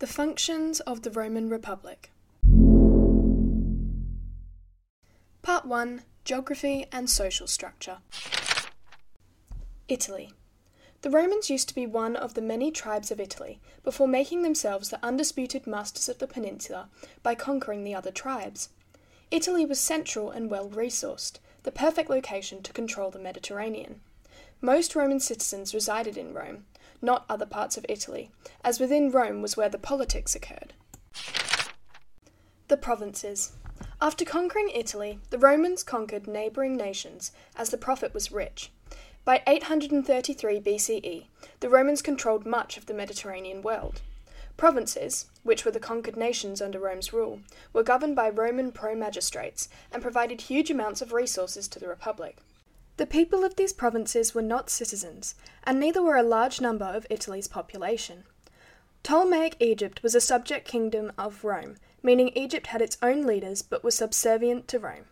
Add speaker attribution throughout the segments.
Speaker 1: The functions of the Roman Republic. Part 1 Geography and Social Structure. Italy. The Romans used to be one of the many tribes of Italy before making themselves the undisputed masters of the peninsula by conquering the other tribes. Italy was central and well resourced, the perfect location to control the Mediterranean. Most Roman citizens resided in Rome, not other parts of Italy, as within Rome was where the politics occurred. The provinces. After conquering Italy, the Romans conquered neighbouring nations, as the profit was rich. By 833 BCE, the Romans controlled much of the Mediterranean world. Provinces, which were the conquered nations under Rome's rule, were governed by Roman pro magistrates and provided huge amounts of resources to the Republic. The people of these provinces were not citizens, and neither were a large number of Italy's population. Ptolemaic Egypt was a subject kingdom of Rome, meaning Egypt had its own leaders but was subservient to Rome.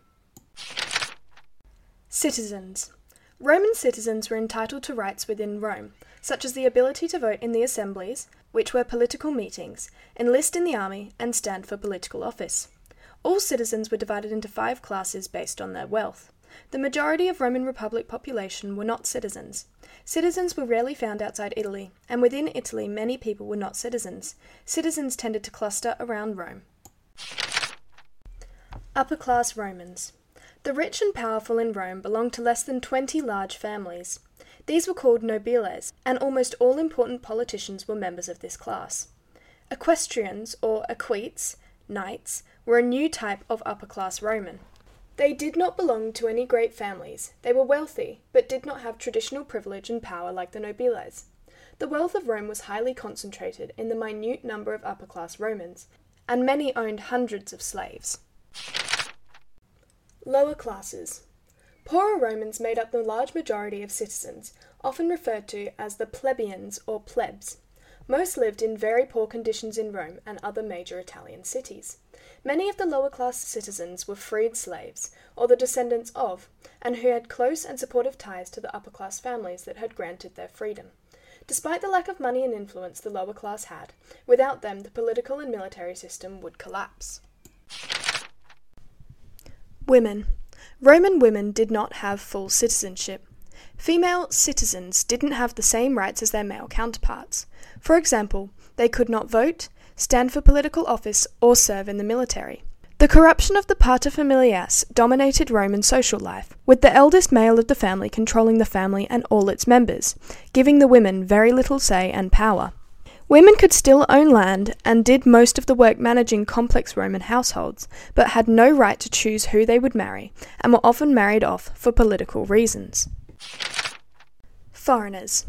Speaker 1: Citizens. Roman citizens were entitled to rights within Rome, such as the ability to vote in the assemblies, which were political meetings, enlist in the army, and stand for political office. All citizens were divided into five classes based on their wealth. The majority of Roman Republic population were not citizens. Citizens were rarely found outside Italy, and within Italy many people were not citizens. Citizens tended to cluster around Rome. Upper class Romans. The rich and powerful in Rome belonged to less than 20 large families. These were called nobiles, and almost all important politicians were members of this class. Equestrians, or equites, knights, were a new type of upper class Roman. They did not belong to any great families. They were wealthy, but did not have traditional privilege and power like the nobiles. The wealth of Rome was highly concentrated in the minute number of upper class Romans, and many owned hundreds of slaves. Lower classes. Poorer Romans made up the large majority of citizens, often referred to as the plebeians or plebs. Most lived in very poor conditions in Rome and other major Italian cities. Many of the lower class citizens were freed slaves, or the descendants of, and who had close and supportive ties to the upper class families that had granted their freedom. Despite the lack of money and influence the lower class had, without them the political and military system would collapse. Women. Roman women did not have full citizenship. Female citizens didn't have the same rights as their male counterparts. For example, they could not vote, stand for political office, or serve in the military. The corruption of the paterfamilias dominated Roman social life, with the eldest male of the family controlling the family and all its members, giving the women very little say and power. Women could still own land and did most of the work managing complex Roman households, but had no right to choose who they would marry, and were often married off for political reasons. Foreigners.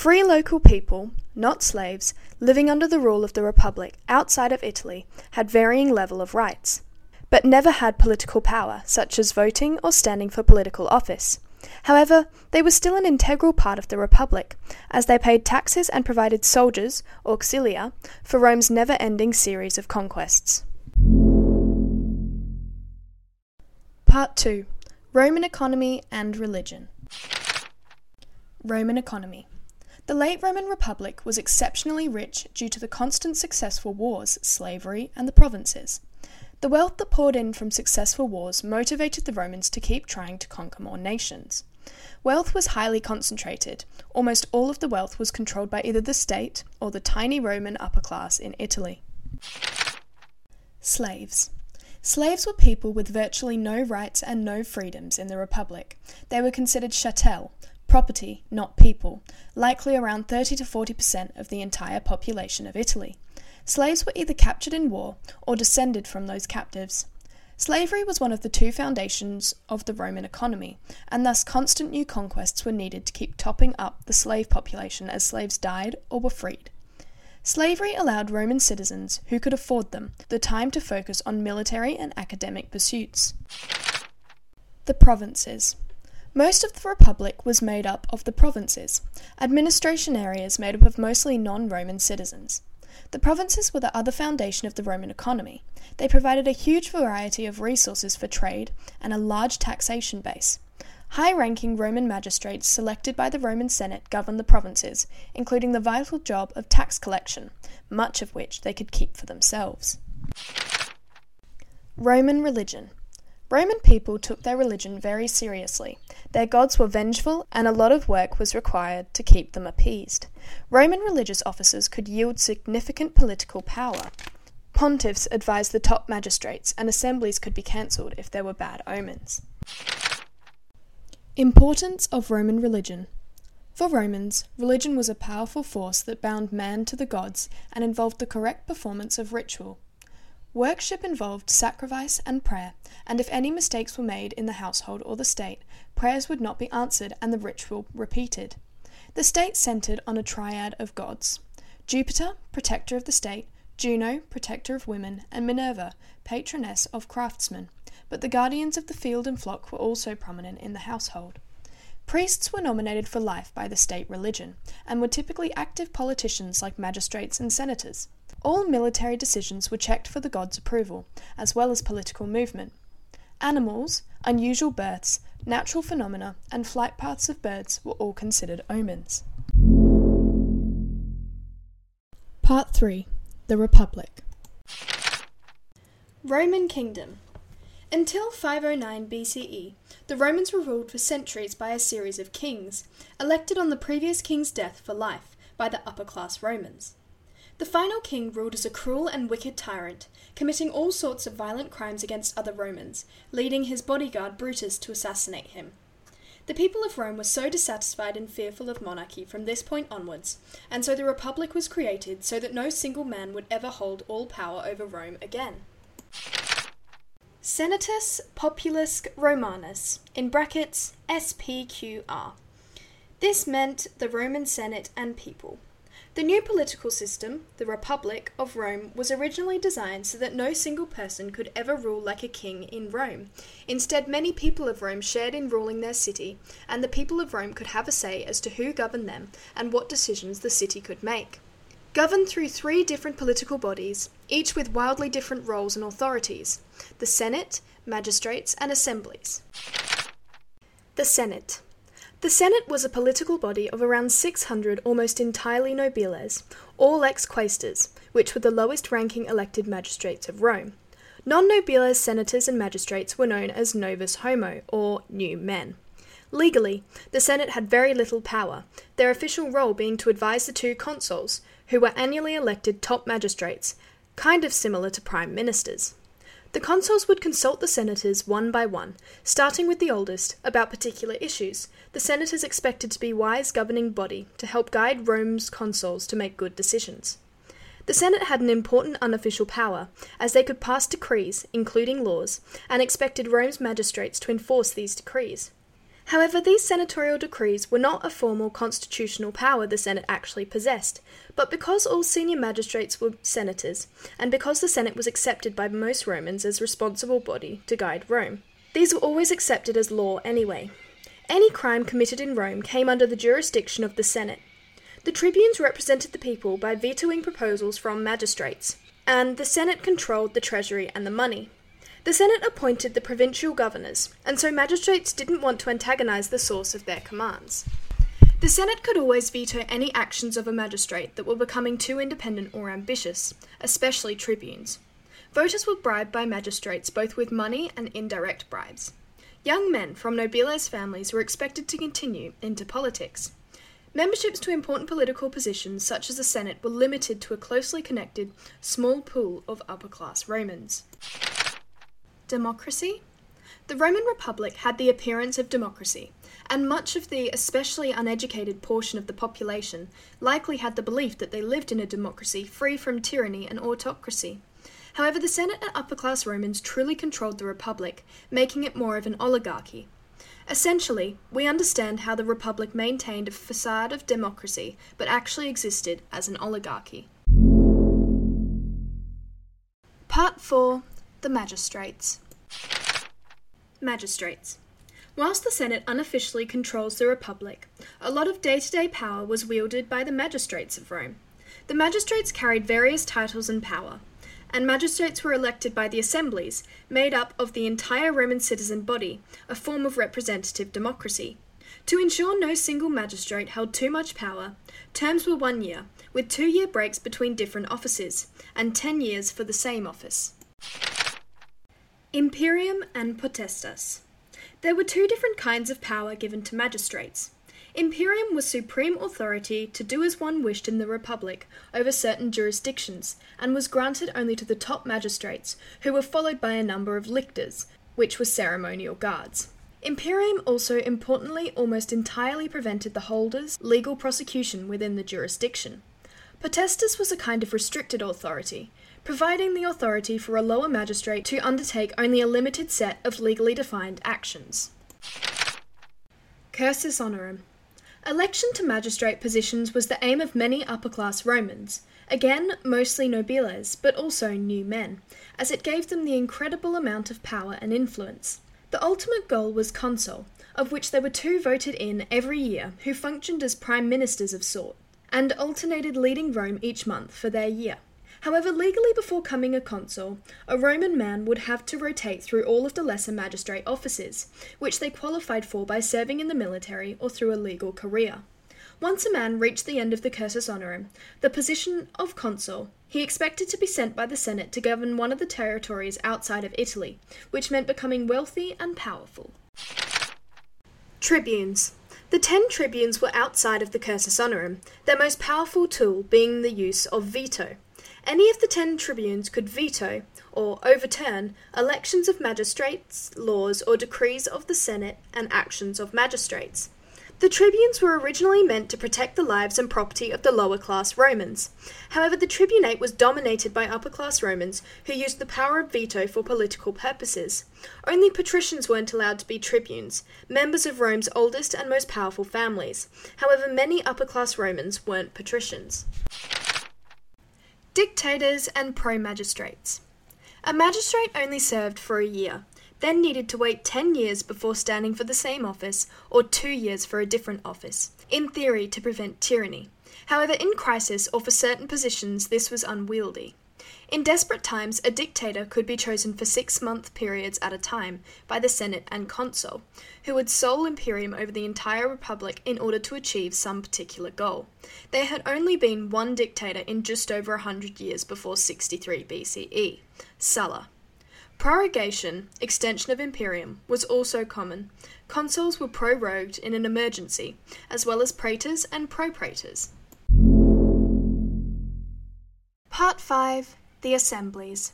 Speaker 1: Free local people, not slaves, living under the rule of the Republic outside of Italy, had varying level of rights, but never had political power, such as voting or standing for political office. However, they were still an integral part of the Republic, as they paid taxes and provided soldiers, auxilia, for Rome's never ending series of conquests. Part 2 Roman Economy and Religion. Roman Economy. The late Roman Republic was exceptionally rich due to the constant successful wars, slavery, and the provinces. The wealth that poured in from successful wars motivated the Romans to keep trying to conquer more nations. Wealth was highly concentrated. Almost all of the wealth was controlled by either the state or the tiny Roman upper class in Italy. Slaves. Slaves were people with virtually no rights and no freedoms in the Republic. They were considered chattel, property, not people, likely around 30 to 40% of the entire population of Italy. Slaves were either captured in war or descended from those captives. Slavery was one of the two foundations of the Roman economy, and thus constant new conquests were needed to keep topping up the slave population as slaves died or were freed. Slavery allowed Roman citizens, who could afford them, the time to focus on military and academic pursuits. The provinces. Most of the Republic was made up of the provinces, administration areas made up of mostly non Roman citizens. The provinces were the other foundation of the Roman economy. They provided a huge variety of resources for trade and a large taxation base. High ranking Roman magistrates selected by the Roman Senate governed the provinces, including the vital job of tax collection, much of which they could keep for themselves. Roman religion. Roman people took their religion very seriously. Their gods were vengeful, and a lot of work was required to keep them appeased. Roman religious officers could yield significant political power. Pontiffs advised the top magistrates, and assemblies could be cancelled if there were bad omens. Importance of Roman religion. For Romans, religion was a powerful force that bound man to the gods and involved the correct performance of ritual. Worship involved sacrifice and prayer, and if any mistakes were made in the household or the state, prayers would not be answered and the ritual repeated. The state centered on a triad of gods Jupiter, protector of the state, Juno, protector of women, and Minerva, patroness of craftsmen. But the guardians of the field and flock were also prominent in the household. Priests were nominated for life by the state religion, and were typically active politicians like magistrates and senators. All military decisions were checked for the god's approval, as well as political movement. Animals, unusual births, natural phenomena, and flight paths of birds were all considered omens. Part 3 The Republic Roman Kingdom Until 509 BCE, the Romans were ruled for centuries by a series of kings, elected on the previous king's death for life by the upper class Romans. The final king ruled as a cruel and wicked tyrant, committing all sorts of violent crimes against other Romans, leading his bodyguard Brutus to assassinate him. The people of Rome were so dissatisfied and fearful of monarchy from this point onwards, and so the Republic was created so that no single man would ever hold all power over Rome again. Senatus Populus Romanus, in brackets SPQR. This meant the Roman Senate and people. The new political system, the Republic of Rome, was originally designed so that no single person could ever rule like a king in Rome. Instead, many people of Rome shared in ruling their city, and the people of Rome could have a say as to who governed them and what decisions the city could make. Governed through three different political bodies, each with wildly different roles and authorities the Senate, magistrates, and assemblies. The Senate. The Senate was a political body of around 600 almost entirely nobiles, all ex quaestors, which were the lowest ranking elected magistrates of Rome. Non nobiles senators and magistrates were known as novus homo, or new men. Legally, the Senate had very little power, their official role being to advise the two consuls, who were annually elected top magistrates, kind of similar to prime ministers. The consuls would consult the senators one by one, starting with the oldest, about particular issues. The senators expected to be wise governing body to help guide Rome's consuls to make good decisions. The Senate had an important unofficial power, as they could pass decrees, including laws, and expected Rome's magistrates to enforce these decrees. However, these senatorial decrees were not a formal constitutional power the Senate actually possessed, but because all senior magistrates were senators, and because the Senate was accepted by most Romans as responsible body to guide Rome, these were always accepted as law anyway. Any crime committed in Rome came under the jurisdiction of the Senate. The tribunes represented the people by vetoing proposals from magistrates, and the Senate controlled the treasury and the money. The Senate appointed the provincial governors, and so magistrates didn't want to antagonize the source of their commands. The Senate could always veto any actions of a magistrate that were becoming too independent or ambitious, especially tribunes. Voters were bribed by magistrates both with money and indirect bribes. Young men from nobiles families were expected to continue into politics. Memberships to important political positions, such as the Senate, were limited to a closely connected, small pool of upper class Romans. Democracy? The Roman Republic had the appearance of democracy, and much of the especially uneducated portion of the population likely had the belief that they lived in a democracy free from tyranny and autocracy. However, the Senate and upper class Romans truly controlled the Republic, making it more of an oligarchy. Essentially, we understand how the Republic maintained a facade of democracy but actually existed as an oligarchy. Part 4 the Magistrates. Magistrates. Whilst the Senate unofficially controls the Republic, a lot of day to day power was wielded by the magistrates of Rome. The magistrates carried various titles and power. and magistrates were elected by the assemblies, made up of the entire Roman citizen body, a form of representative democracy. To ensure no single magistrate held too much power, terms were one year, with two year breaks between different offices, and ten years for the same office. Imperium and potestas. There were two different kinds of power given to magistrates. Imperium was supreme authority to do as one wished in the Republic over certain jurisdictions, and was granted only to the top magistrates, who were followed by a number of lictors, which were ceremonial guards. Imperium also importantly almost entirely prevented the holders' legal prosecution within the jurisdiction. Potestas was a kind of restricted authority, providing the authority for a lower magistrate to undertake only a limited set of legally defined actions. Cursus honorum. Election to magistrate positions was the aim of many upper class Romans, again, mostly nobiles, but also new men, as it gave them the incredible amount of power and influence. The ultimate goal was consul, of which there were two voted in every year who functioned as prime ministers of sort and alternated leading Rome each month for their year. However, legally before coming a consul, a Roman man would have to rotate through all of the lesser magistrate offices, which they qualified for by serving in the military or through a legal career. Once a man reached the end of the cursus honorum, the position of consul, he expected to be sent by the Senate to govern one of the territories outside of Italy, which meant becoming wealthy and powerful. Tribunes. The ten tribunes were outside of the cursus honorum, their most powerful tool being the use of veto. Any of the ten tribunes could veto, or overturn, elections of magistrates, laws, or decrees of the Senate, and actions of magistrates. The tribunes were originally meant to protect the lives and property of the lower class Romans. However, the tribunate was dominated by upper class Romans who used the power of veto for political purposes. Only patricians weren't allowed to be tribunes, members of Rome's oldest and most powerful families. However, many upper class Romans weren't patricians. Dictators and pro magistrates. A magistrate only served for a year then needed to wait 10 years before standing for the same office or two years for a different office, in theory to prevent tyranny. However, in crisis or for certain positions, this was unwieldy. In desperate times, a dictator could be chosen for six month periods at a time by the Senate and consul, who would sole imperium over the entire republic in order to achieve some particular goal. There had only been one dictator in just over a hundred years before 63 BCE Sulla. Prorogation, extension of imperium, was also common. Consuls were prorogued in an emergency, as well as praetors and propraetors. Part 5 The Assemblies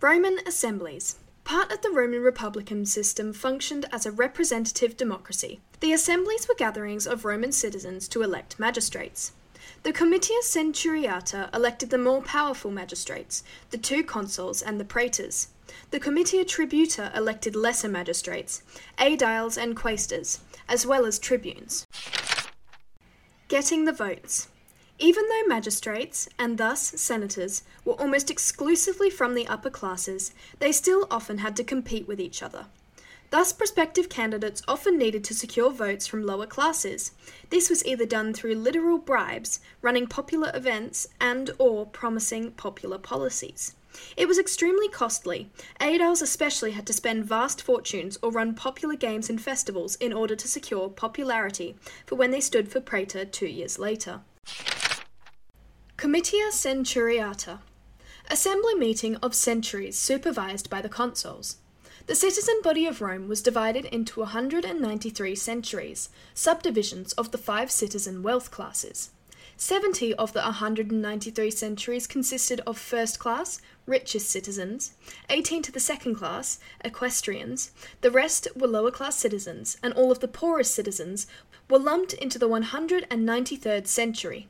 Speaker 1: Roman Assemblies. Part of the Roman Republican system functioned as a representative democracy. The assemblies were gatherings of Roman citizens to elect magistrates. The Comitia Centuriata elected the more powerful magistrates, the two consuls and the praetors. The Comitia Tributa elected lesser magistrates, aediles and quaestors, as well as tribunes. Getting the votes. Even though magistrates, and thus senators, were almost exclusively from the upper classes, they still often had to compete with each other. Thus, prospective candidates often needed to secure votes from lower classes. This was either done through literal bribes, running popular events, and or promising popular policies. It was extremely costly. Aediles especially had to spend vast fortunes or run popular games and festivals in order to secure popularity for when they stood for praetor two years later. Comitia Centuriata Assembly meeting of centuries supervised by the consuls. The citizen body of Rome was divided into 193 centuries, subdivisions of the five citizen wealth classes. 70 of the 193 centuries consisted of first class, richest citizens, 18 to the second class, equestrians, the rest were lower class citizens, and all of the poorest citizens were lumped into the 193rd century.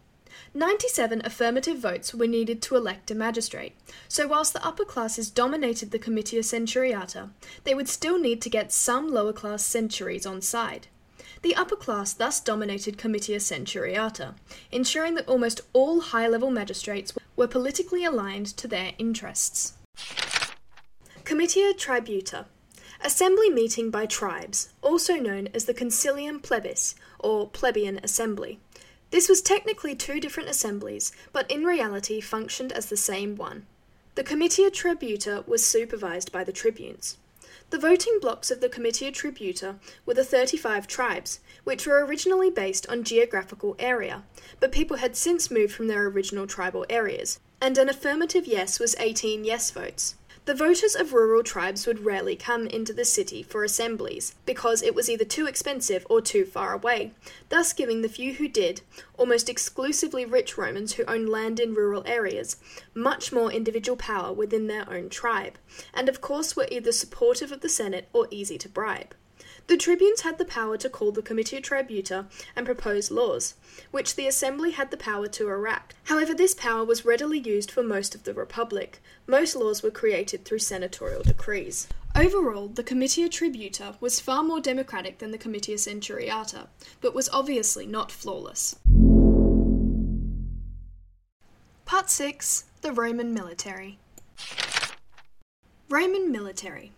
Speaker 1: 97 affirmative votes were needed to elect a magistrate, so whilst the upper classes dominated the Comitia Centuriata, they would still need to get some lower class centuries on side. The upper class thus dominated Comitia Centuriata, ensuring that almost all high level magistrates were politically aligned to their interests. Comitia Tributa Assembly meeting by tribes, also known as the Concilium Plebis, or Plebeian Assembly. This was technically two different assemblies, but in reality functioned as the same one. The Comitia Tributa was supervised by the tribunes. The voting blocks of the Comitia Tributa were the 35 tribes, which were originally based on geographical area, but people had since moved from their original tribal areas, and an affirmative yes was 18 yes votes. The voters of rural tribes would rarely come into the city for assemblies because it was either too expensive or too far away, thus giving the few who did, almost exclusively rich Romans who owned land in rural areas, much more individual power within their own tribe, and of course were either supportive of the Senate or easy to bribe. The tribunes had the power to call the Comitia Tributa and propose laws, which the assembly had the power to enact. However, this power was readily used for most of the republic. Most laws were created through senatorial decrees. Overall, the Comitia Tributa was far more democratic than the Comitia Centuriata, but was obviously not flawless. Part 6 The Roman Military Roman Military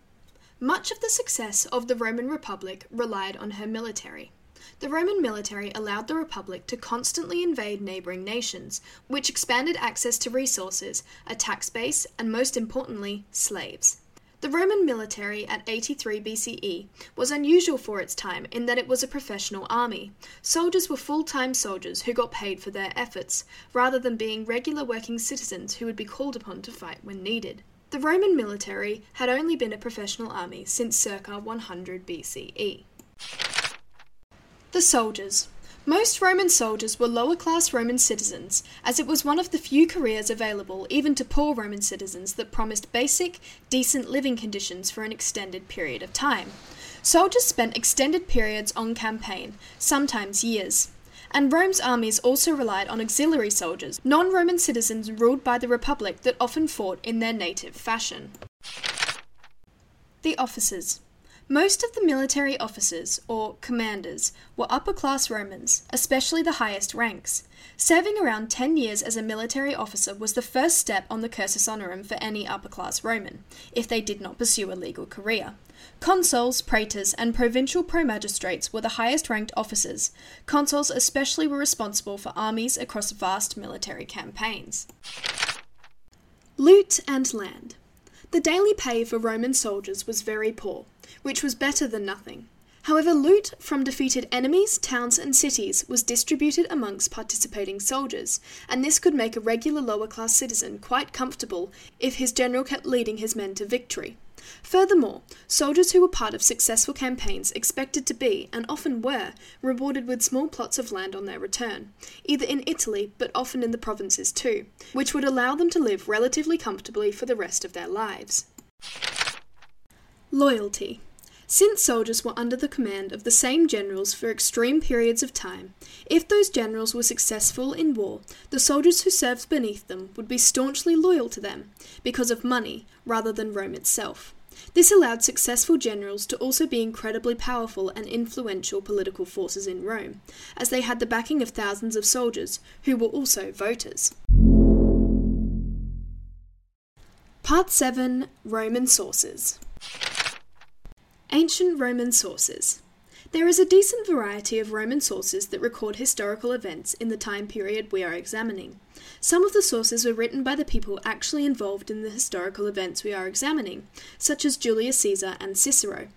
Speaker 1: much of the success of the Roman Republic relied on her military. The Roman military allowed the Republic to constantly invade neighbouring nations, which expanded access to resources, a tax base, and most importantly, slaves. The Roman military at 83 BCE was unusual for its time in that it was a professional army. Soldiers were full time soldiers who got paid for their efforts, rather than being regular working citizens who would be called upon to fight when needed. The Roman military had only been a professional army since circa 100 BCE. The soldiers. Most Roman soldiers were lower class Roman citizens, as it was one of the few careers available even to poor Roman citizens that promised basic, decent living conditions for an extended period of time. Soldiers spent extended periods on campaign, sometimes years and Rome's armies also relied on auxiliary soldiers, non Roman citizens ruled by the Republic that often fought in their native fashion. The officers. Most of the military officers, or commanders, were upper class Romans, especially the highest ranks. Serving around 10 years as a military officer was the first step on the cursus honorum for any upper class Roman, if they did not pursue a legal career. Consuls, praetors, and provincial promagistrates were the highest ranked officers. Consuls especially were responsible for armies across vast military campaigns. Loot and land. The daily pay for Roman soldiers was very poor, which was better than nothing. However, loot from defeated enemies, towns, and cities was distributed amongst participating soldiers, and this could make a regular lower class citizen quite comfortable if his general kept leading his men to victory. Furthermore, soldiers who were part of successful campaigns expected to be, and often were, rewarded with small plots of land on their return, either in Italy but often in the provinces too, which would allow them to live relatively comfortably for the rest of their lives. Loyalty. Since soldiers were under the command of the same generals for extreme periods of time, if those generals were successful in war, the soldiers who served beneath them would be staunchly loyal to them because of money rather than Rome itself. This allowed successful generals to also be incredibly powerful and influential political forces in Rome, as they had the backing of thousands of soldiers who were also voters. Part 7 Roman Sources Ancient Roman sources. There is a decent variety of Roman sources that record historical events in the time period we are examining. Some of the sources were written by the people actually involved in the historical events we are examining, such as Julius Caesar and Cicero.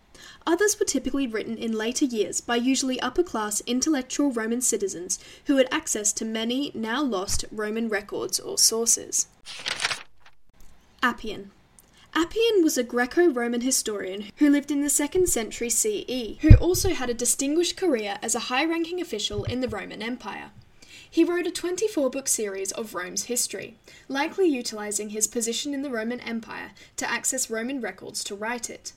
Speaker 1: Others were typically written in later years by usually upper class intellectual Roman citizens who had access to many now lost Roman records or sources. Appian. Appian was a Greco Roman historian who lived in the 2nd century CE, who also had a distinguished career as a high ranking official in the Roman Empire. He wrote a 24 book series of Rome's history, likely utilizing his position in the Roman Empire to access Roman records to write it.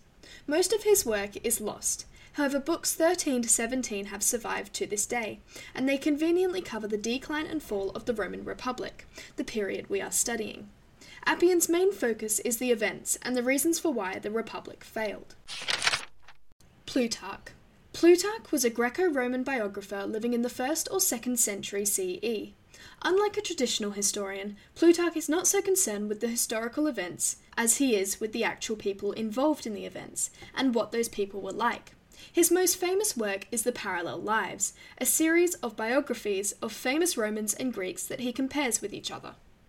Speaker 1: Most of his work is lost. However, books 13 to 17 have survived to this day, and they conveniently cover the decline and fall of the Roman Republic, the period we are studying. Appian's main focus is the events and the reasons for why the Republic failed. Plutarch. Plutarch was a Greco Roman biographer living in the 1st or 2nd century CE. Unlike a traditional historian, Plutarch is not so concerned with the historical events as he is with the actual people involved in the events and what those people were like. His most famous work is The Parallel Lives, a series of biographies of famous Romans and Greeks that he compares with each other.